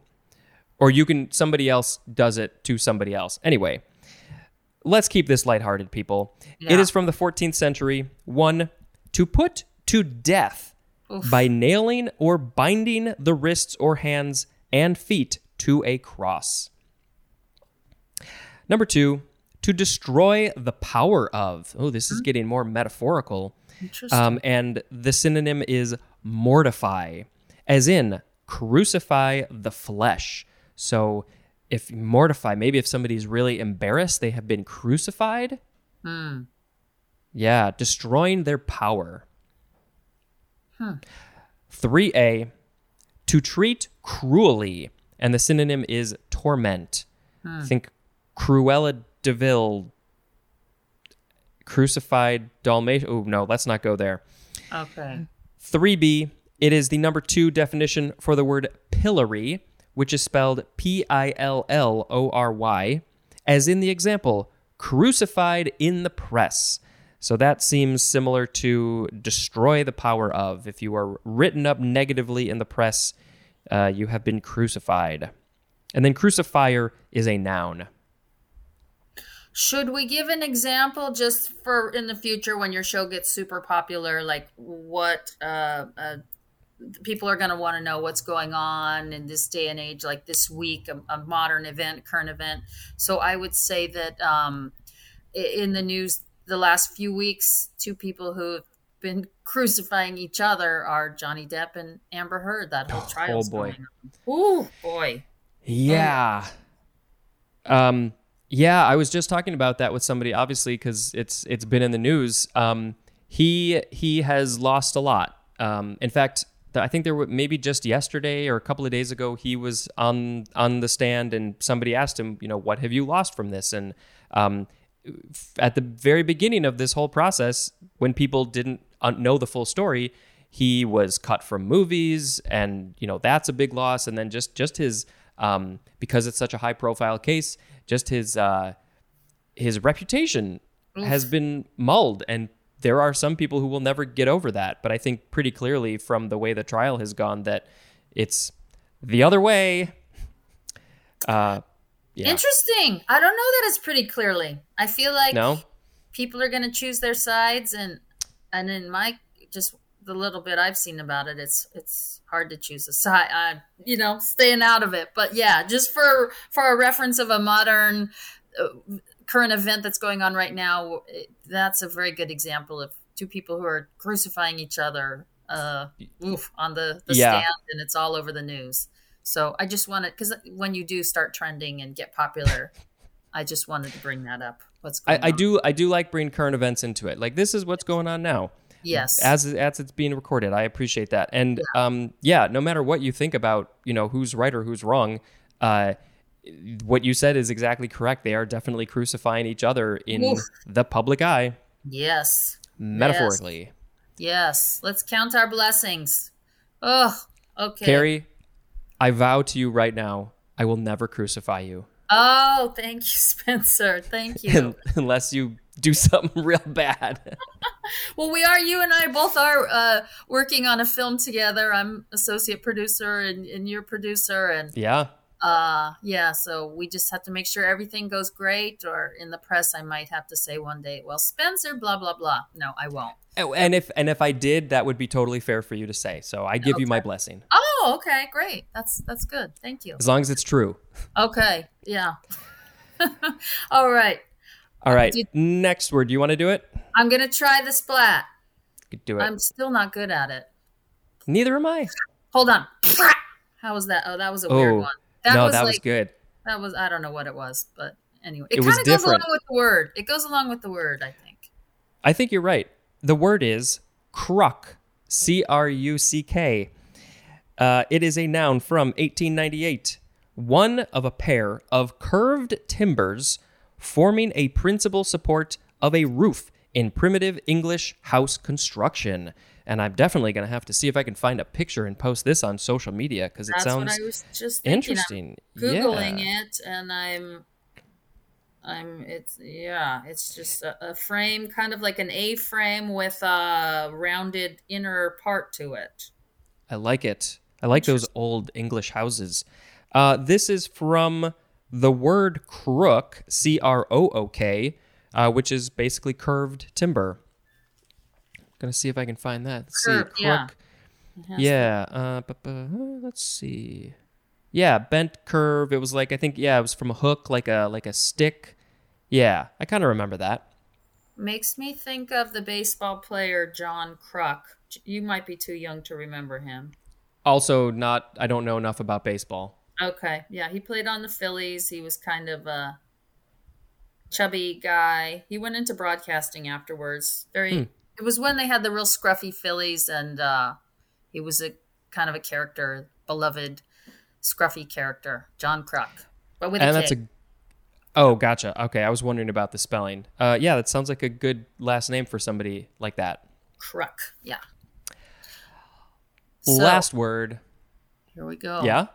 or you can somebody else does it to somebody else. Anyway, let's keep this lighthearted, people. It Yeah. is from the 14th century. One, to put to death Oof. by nailing or binding the wrists or hands and feet to a cross. Number two, to destroy the power of. Oh, this is getting more metaphorical. Interesting. Um, and the synonym is mortify, as in crucify the flesh. So if mortify, maybe if somebody's really embarrassed, they have been crucified. Hmm. Yeah, destroying their power. 3a, to treat cruelly, and the synonym is torment. Think Cruella de Vil, crucified Dalmatian. Oh, no, let's not go there. Okay. 3b, it is the number two definition for the word pillory, which is spelled P I L L O R Y, as in the example, crucified in the press. So that seems similar to destroy the power of. If you are written up negatively in the press, uh, you have been crucified. And then crucifier is a noun. Should we give an example just for in the future when your show gets super popular? Like what uh, uh, people are going to want to know what's going on in this day and age, like this week, a, a modern event, current event. So I would say that um, in the news the last few weeks, two people who have been crucifying each other are Johnny Depp and Amber Heard. That whole trial. Oh, boy. Oh boy. Yeah. Um yeah, I was just talking about that with somebody obviously cuz it's it's been in the news. Um he he has lost a lot. Um in fact, I think there were maybe just yesterday or a couple of days ago he was on on the stand and somebody asked him, you know, what have you lost from this? And um at the very beginning of this whole process when people didn't un- know the full story, he was cut from movies and you know that's a big loss and then just just his um, because it's such a high profile case just his uh, his reputation has been mulled and there are some people who will never get over that. But i think pretty clearly from the way the trial has gone that it's the other way. Uh, yeah. Interesting. I don't know that it's pretty clearly. I feel like no? people are going to choose their sides and and in my just the little bit I've seen about it it's it's hard to choose a side I you know staying out of it. But yeah just for for a reference of a modern uh, current event that's going on right now it, that's a very good example of two people who are crucifying each other uh oof, on the, the Yeah. stand and it's all over the news. So I just wanted because when you do start trending and get popular I just wanted to bring that up. What's going I, I do i do like bringing current events into it. Like this is what's going on now Yes. as as it's being recorded. I appreciate that. And um, yeah, no matter what you think about, you know, who's right or who's wrong, uh, what you said is exactly correct. They are definitely crucifying each other in Oof. the public eye, yes. metaphorically. Yes. Let's count our blessings. Oh, okay. Kerry, I vow to you right now, I will never crucify you Oh, thank you, Spencer. Thank you. unless you do something real bad. well, we are, you and I both are uh, working on a film together. I'm associate producer and, and you're producer. And yeah. uh, yeah, so we just have to make sure everything goes great. Or in the press, I might have to say one day, well, Spencer, blah, blah, blah. No, I won't. Oh, And if and if I did, that would be totally fair for you to say. So I give you my blessing. Oh, okay. Great. That's, that's good. Thank you. As long as it's true. Okay. Yeah. All right. All right. Did- Next word. Do you want to do it? I'm going to try the splat. Do it. I'm still not good at it. Neither am I. Hold on. How was that? Oh, that was a Oh, weird one. That no, was that like was good. that was I don't know what it was, but anyway, it, It kind of goes along with the word. It goes along with the word, I think. I think you're right. The word is cruck. C R U C K. Uh, it is a noun from 1898. One of a pair of curved timbers forming a principal support of a roof in primitive English house construction. And I'm definitely going to have to see if I can find a picture and post this on social media because it sounds what I was just interesting. I'm Googling yeah. it, and I'm, I'm. It's yeah. It's just a, a frame, kind of like an A frame with a rounded inner part to it. I like it. I like those old English houses. Uh, this is from the word crook, C R O O K, uh, which is basically curved timber. I'm Gonna see if I can find that. Let's see, yeah. crook. Yeah. Uh, bu- uh, let's see. Yeah, bent curve. It was like I think yeah, it was from a hook, like a like a stick. Yeah, I kind of remember that. Makes me think of the baseball player John Kruk. You might be too young to remember him. Also, not I don't know enough about baseball. Okay, yeah, he played on the Phillies. He was kind of a chubby guy. He went into broadcasting afterwards. Very. Hmm. It was when they had the real scruffy Phillies, and uh, he was a kind of a character, beloved, scruffy character, John Kruk, but with a and K. that's a oh gotcha okay i was wondering about the spelling uh yeah that sounds like a good last name for somebody like that Kruk. Yeah. So, last word Here we go. yeah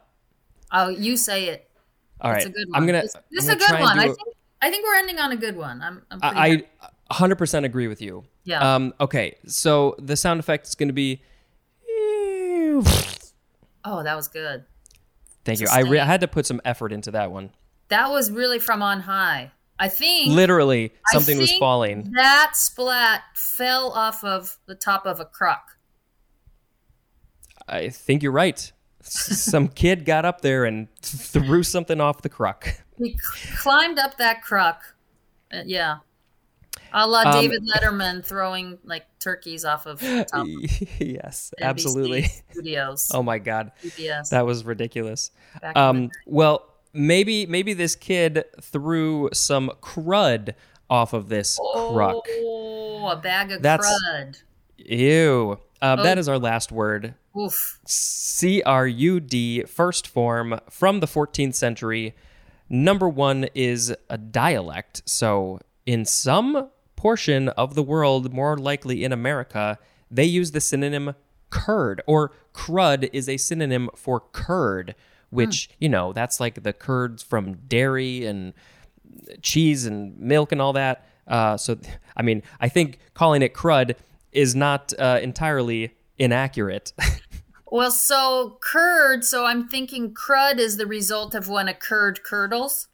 Oh, you say it. all right It's a good one. i'm gonna This, I'm is gonna a good one. do think. I think we're ending on a good one. I'm. I'm. I, I 100% agree with you Yeah. um okay so the sound effect is gonna be oh, that was good. thank you I, re- I had to put some effort into that one That was really from on high. I think literally I something was falling That splat fell off of the top of a crock. i think you're right some kid got up there and threw something off the crock He c- climbed up that crock. Uh, yeah. A la Um, David Letterman throwing like turkeys off of top yes NBC absolutely studios. oh my god CBS. that was ridiculous back in the Um, well, maybe maybe this kid threw some crud off of this crock. Oh, a bag of That's- crud. Ew. Uh, Oh. That is our last word. Oof. C R U D, first form from the 14th century. Number one is a dialect. So, in some portion of the world, more likely in America, they use the synonym curd, or crud is a synonym for curd, which, you know, that's like the curds from dairy and cheese and milk and all that. Uh, so, I mean, I think calling it crud is not uh, entirely inaccurate. Well, so curd. So I'm thinking crud is the result of when a curd curdles.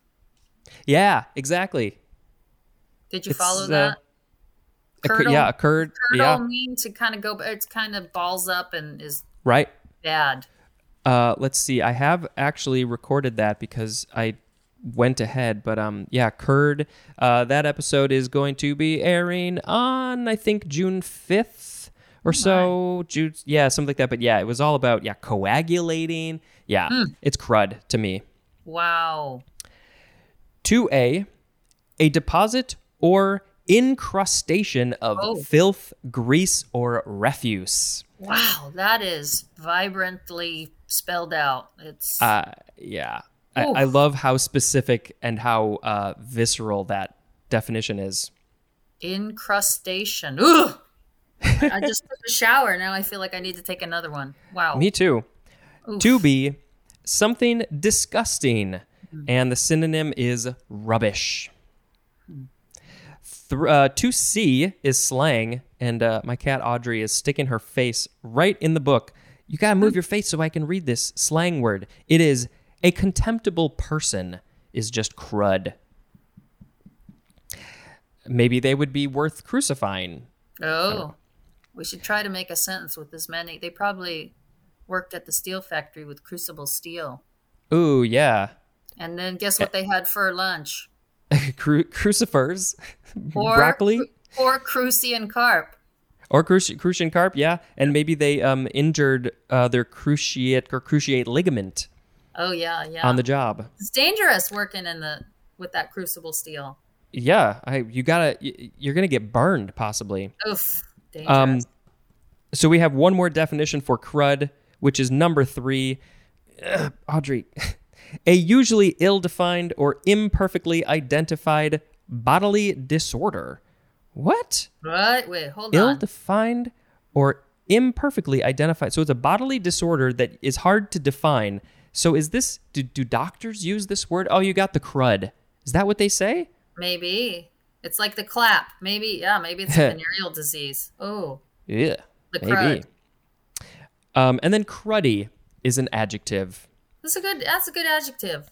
yeah, exactly. Did you It's, follow uh, that? A cur- Curdle- yeah, a curd. Curdle Yeah, mean to kind of go. It's kind of balls up and is right. bad. Uh, let's see. I have actually recorded that because I went ahead, but um, yeah, curd. Uh, that episode is going to be airing on I think June fifth or so. June, yeah, something like that. But yeah, it was all about yeah coagulating. Yeah, it's crud to me. Wow. 2A, a deposit or incrustation of Oh. filth, grease, or refuse. Wow, that is vibrantly spelled out. It's Uh, yeah. I, I love how specific and how uh, visceral that definition is. incrustation. Ugh! I just took a shower. Now I feel like I need to take another one. Wow. Me too. Oof. 2B, something disgusting. And the synonym is rubbish. Th- uh, 2C is slang. And uh, my cat Audrey is sticking her face right in the book. You got to move your face so I can read this slang word. It is a contemptible person, is just crud. Maybe they would be worth crucifying. Oh, we should try to make a sentence with as many. They probably worked at the steel factory with crucible steel. Ooh, yeah. And then guess what they had for lunch? Cru- crucifers, Or, broccoli. Or crucian carp. Or cruci- crucian carp, yeah, and maybe they um, injured uh, their cruciate or cruciate ligament Oh yeah, yeah. on the job. it's dangerous working in the with that crucible steel. yeah, I you gotta you're gonna get burned possibly. Oof. Dangerous. Um, so we have one more definition for crud, which is number three. Ugh, Audrey, a usually ill-defined or imperfectly identified bodily disorder. What? Right. Wait, hold on. Ill-defined or imperfectly identified. So it's a bodily disorder that is hard to define. So is this? Do, do doctors use this word? Oh, you got the crud. Is that what they say? Maybe. It's like the clap. Maybe, yeah, maybe it's a venereal disease. Oh, Yeah, The maybe. crud. Um, and then cruddy is an adjective. that's a good that's a good adjective.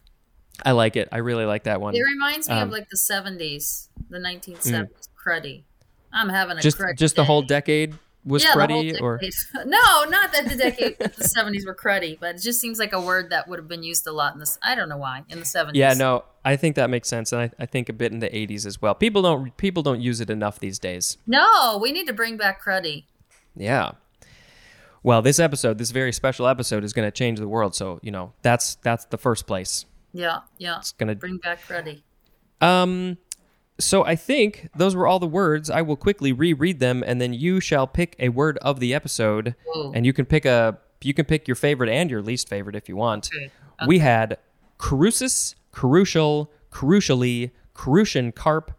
I like it. I really like that one. It reminds me Um, of like the 70s, the 1970s cruddy. I'm having a Just just the whole decade was yeah, cruddy, or no, not that the decade the 70s were cruddy, but it just seems like a word that would have been used a lot in this. I don't know why in the 70s. yeah, no, I think that makes sense, and I, I think a bit in the '80s as well. People don't people don't use it enough these days. No, we need to bring back cruddy. Yeah. Well, this episode, this very special episode, is going to change the world. So you know that's that's the first place. Yeah, yeah. It's gonna Bring back cruddy. Um, so I think those were all the words. I will quickly reread them, and then you shall pick a word of the episode, Ooh. and you can pick a you can pick your favorite and your least favorite if you want. Okay. We had cruces, crucial, crucially, crucian carp,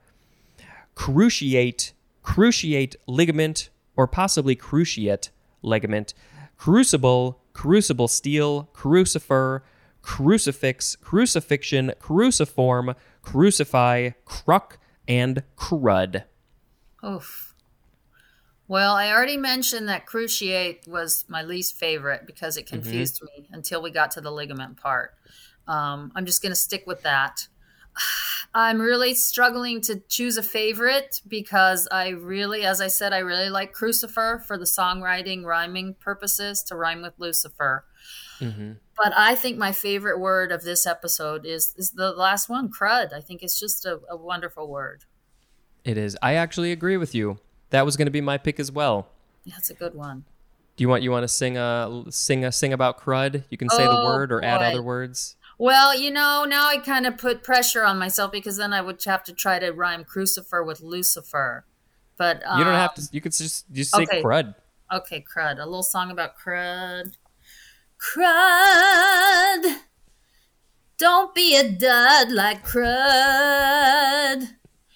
cruciate, cruciate ligament, or possibly cruciate ligament, crucible, crucible steel, crucifer, crucifix, crucifixion, cruciform, crucify, cruck, and crud. Oof. Well, I already mentioned that cruciate was my least favorite because it confused me until we got to the ligament part. Um, I'm just going to stick with that. I'm really struggling to choose a favorite because I really, as I said, I really like Crucifer for the songwriting, rhyming purposes to rhyme with Lucifer. But I think my favorite word of this episode is is the last one, crud. I think it's just a, a wonderful word. It is. I actually agree with you. That was going to be my pick as well. That's a good one. Do you want you want to sing a sing a sing about crud? You can say the Oh, word or add other words. Well, you know, now I kind of put pressure on myself because then I would have to try to rhyme crucifer with Lucifer. But um, You don't have to. You could just just say okay. crud. Okay, crud. A little song about crud. Crud. Don't be a dud like crud.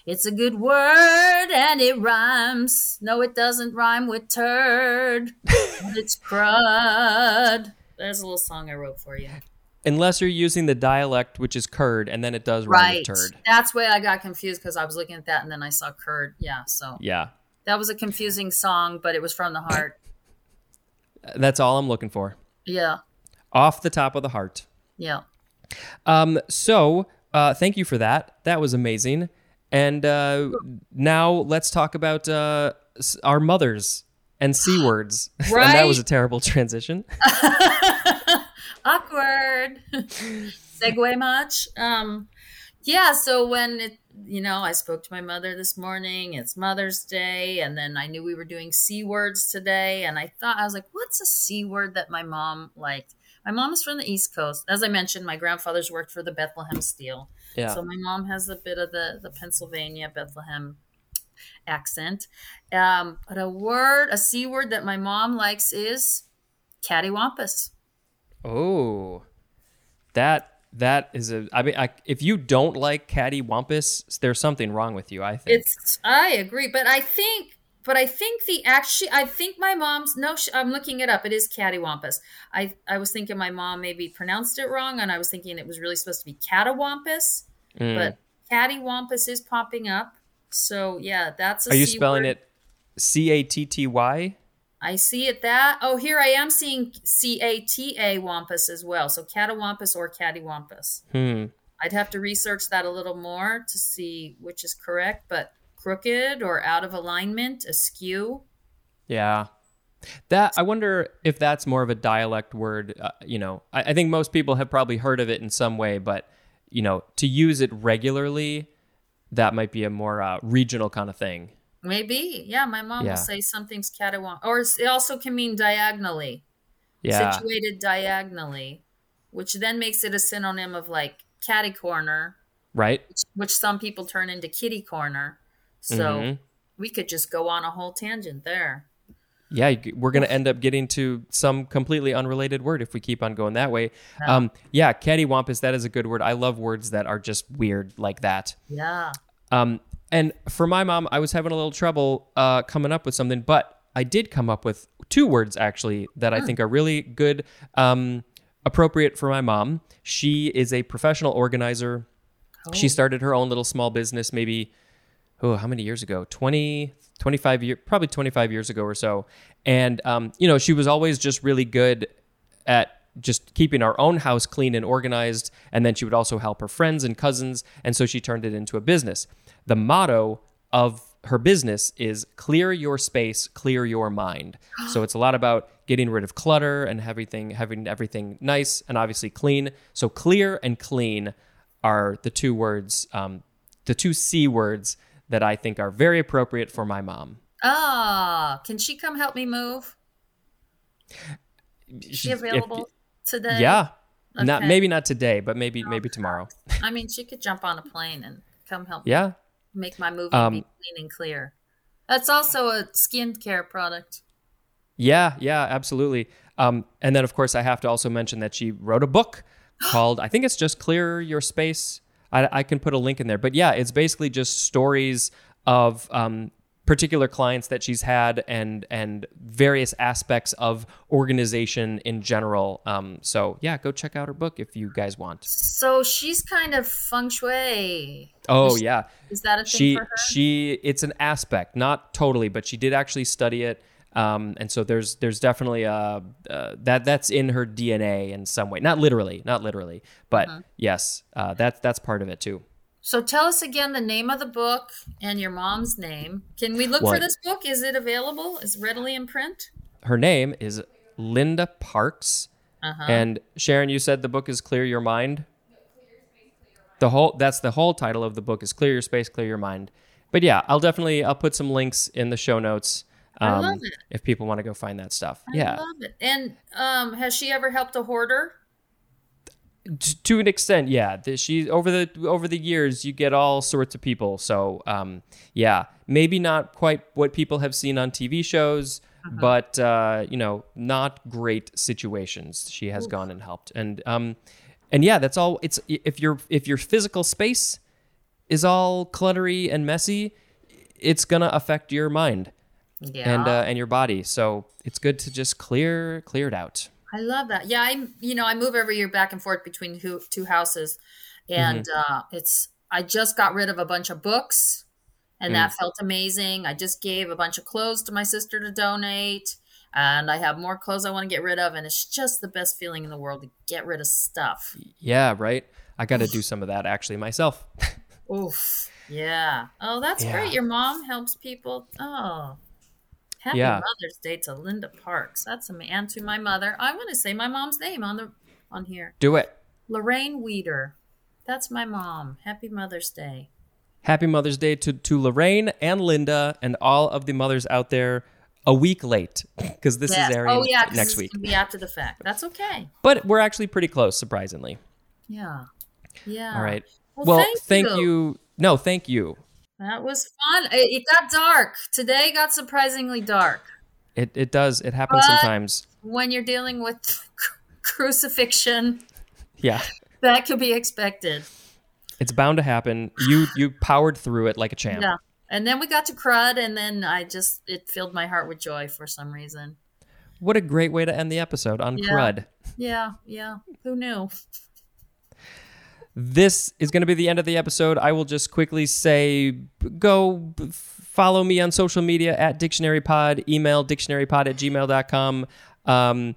It's a good word and it rhymes. No, it doesn't rhyme with turd. it's crud. There's a little song I wrote for you. Unless you're using the dialect, which is curd, and then it does rhyme Right. with turd. That's why I got confused because I was looking at that and then I saw curd. Yeah, so Yeah, that was a confusing song, but it was from the heart. that's all I'm looking for. Yeah, Off the top of the heart. yeah. Um, so uh, thank you for that. That was amazing. And uh, now let's talk about uh, our mothers and c words. and that was a terrible transition. Awkward. Segue much? Um, yeah. So when it, you know, I spoke to my mother this morning. It's Mother's Day, and then I knew we were doing c words today, and I thought I was like, what's a c word that my mom liked? My mom is from the East Coast. As I mentioned, my grandfather's worked for the Bethlehem Steel. Yeah. So my mom has a bit of the the Pennsylvania Bethlehem accent. Um, but a word, a c word that my mom likes is cattywampus. Oh, that that is a. I mean, I, if you don't like cattywampus there's something wrong with you. I think. It's I agree, but I think but I think the actually I think my mom's no sh- I'm looking it up. It is cattywampus. I I was thinking my mom maybe pronounced it wrong and I was thinking it was really supposed to be catawampus, Mm. but cattywampus is popping up. So yeah, that's a Are you C spelling word. it C A T T Y? I see it that. Oh, here I am seeing C A T A wampus as well. So catawampus or cattywampus. Hmm. I'd have to research that a little more to see which is correct, but crooked or out of alignment, askew. Yeah. That I wonder if that's more of a dialect word. Uh, you know, I, I think most people have probably heard of it in some way, but you know, to use it regularly, that might be a more uh, regional kind of thing. Maybe. Yeah, my mom Yeah. will say something's catawamp. Or it also can mean diagonally, Yeah. situated diagonally, which then makes it a synonym of like catty corner, Right. which which some people turn into kitty corner. So Mhm. we could just go on a whole tangent there. Yeah, we're going to end up getting to some completely unrelated word if we keep on going that way. Yeah. Um, yeah, cattywampus, that is a good word. I love words that are just weird like that. Yeah. Um, and for my mom, I was having a little trouble uh, coming up with something, but I did come up with two words actually that I think are really good, um, appropriate for my mom. She is a professional organizer. She started her own little small business maybe, oh, how many years ago? 20, 25 years, probably 25 years ago or so. And, um, you know, she was always just really good at just keeping our own house clean and organized. And then she would also help her friends and cousins. And so she turned it into a business. The motto of her business is clear your space, clear your mind. so it's a lot about getting rid of clutter and everything, having everything nice and obviously clean. So clear and clean are the two words, um, the two C words that I think are very appropriate for my mom. Ah, can she come help me move? Is she If- available today? yeah. Not maybe not today, but maybe maybe tomorrow. I mean, she could jump on a plane and come help me Yeah. make my movie Um, be clean and clear. That's also a skincare product. Yeah, yeah, absolutely. Um, and then, of course, I have to also mention that she wrote a book called, I think it's just Clear Your Space. I, I can put a link in there. But yeah, it's basically just stories of um, particular clients that she's had and and various aspects of organization in general. Um, so yeah, go check out her book if you guys want. So she's kind of feng shui. Oh Is- yeah, Is that a thing she for her? she it's an aspect not totally but she did actually study it um, and so there's there's definitely uh, uh, that that's in her DNA in some way not literally not literally but Uh-huh. yes uh, that's that's part of it too So tell us again the name of the book and your mom's name. Can we look for this book? Is it available? Is readily in print? her name is Linda Parks Uh-huh. and Sharon you said the book is Clear Your Mind the whole that's the whole title of the book is Clear Your Space Clear Your Mind but yeah I'll definitely I'll put some links in the show notes um, if people want to go find that stuff I yeah love it. And um, has she ever helped a hoarder? To an extent yeah the, she over the over the years you get all sorts of people. So um yeah maybe not quite what people have seen on tv shows but uh you know not great situations she has gone and helped. And um and yeah that's all it's if your if your physical space is all cluttery and messy it's gonna affect your mind Yeah. and uh, and your body. So it's good to just clear clear it out I love that. Yeah, I you know I move every year back and forth between two, two houses, and Mm-hmm. uh, it's I just got rid of a bunch of books, and Mm. that felt amazing. I just gave a bunch of clothes to my sister to donate, and I have more clothes I want to get rid of, and it's just the best feeling in the world to get rid of stuff. yeah right i gotta do some of that actually myself Oof. Yeah. Oh, that's Yeah. great. Your mom helps people. Oh. Happy Yeah. Mother's Day to Linda Parks. That's a man to my mother. I want to say my mom's name on the on here. do it Lorraine Wieder. That's my mom. Happy Mother's Day. Happy Mother's Day to, to Lorraine and Linda and all of the mothers out there a week late because this Yes. is airing oh yeah, next week. be after the fact. That's okay. But we're actually pretty close, surprisingly. Yeah. Yeah. All right. Well, Well, thank thank, you. you. No, thank you. That was fun. It, it got dark. Today got surprisingly dark. It, it does. It happens But- sometimes. When you're dealing with crucifixion, Yeah. that could be expected. It's bound to happen. You you powered through it like a champ. Yeah. And then we got to crud, and then I just it filled my heart with joy for some reason. What a great way to end the episode on Yeah. crud. Yeah, yeah. Who knew? This is going to be the end of the episode. I will just quickly say go follow me on social media at dictionarypod, email dictionarypod at gmail.com, um,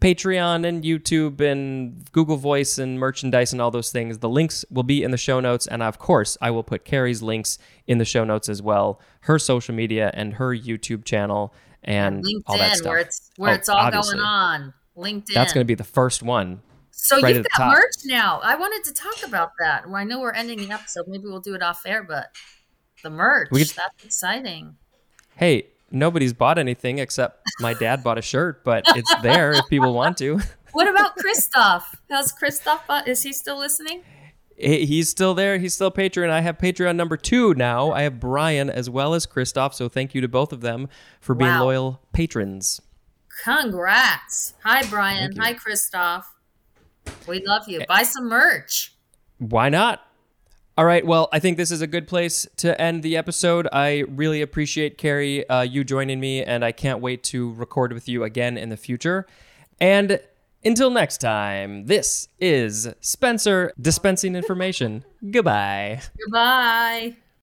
Patreon and YouTube and Google Voice and merchandise and all those things. The links will be in the show notes. And of course, I will put Kerry's links in the show notes as well her social media and her YouTube channel and all that stuff. where it's where Oh, it's all obviously. going on. LinkedIn. That's going to be the first one. So right you've got merch now. I wanted to talk about that. Well, I know we're ending the episode. Maybe we'll do it off air, but the merch. We that's exciting. hey, nobody's bought anything except my dad bought a shirt, but it's there if people want to. What about Christoph? How's Christoph? uh, Is he still listening? He's still there. He's still Patreon. I have Patreon number two now. I have Brian as well as Christoph. So thank you to both of them for being Wow. loyal patrons. Congrats. Hi, Brian. Hi, Christoph. We love you. Buy some merch. Why not? All right. Well, I think this is a good place to end the episode. I really appreciate Kerry uh, you joining me, and I can't wait to record with you again in the future. And until next time, this is Spencer dispensing information. Goodbye. Goodbye.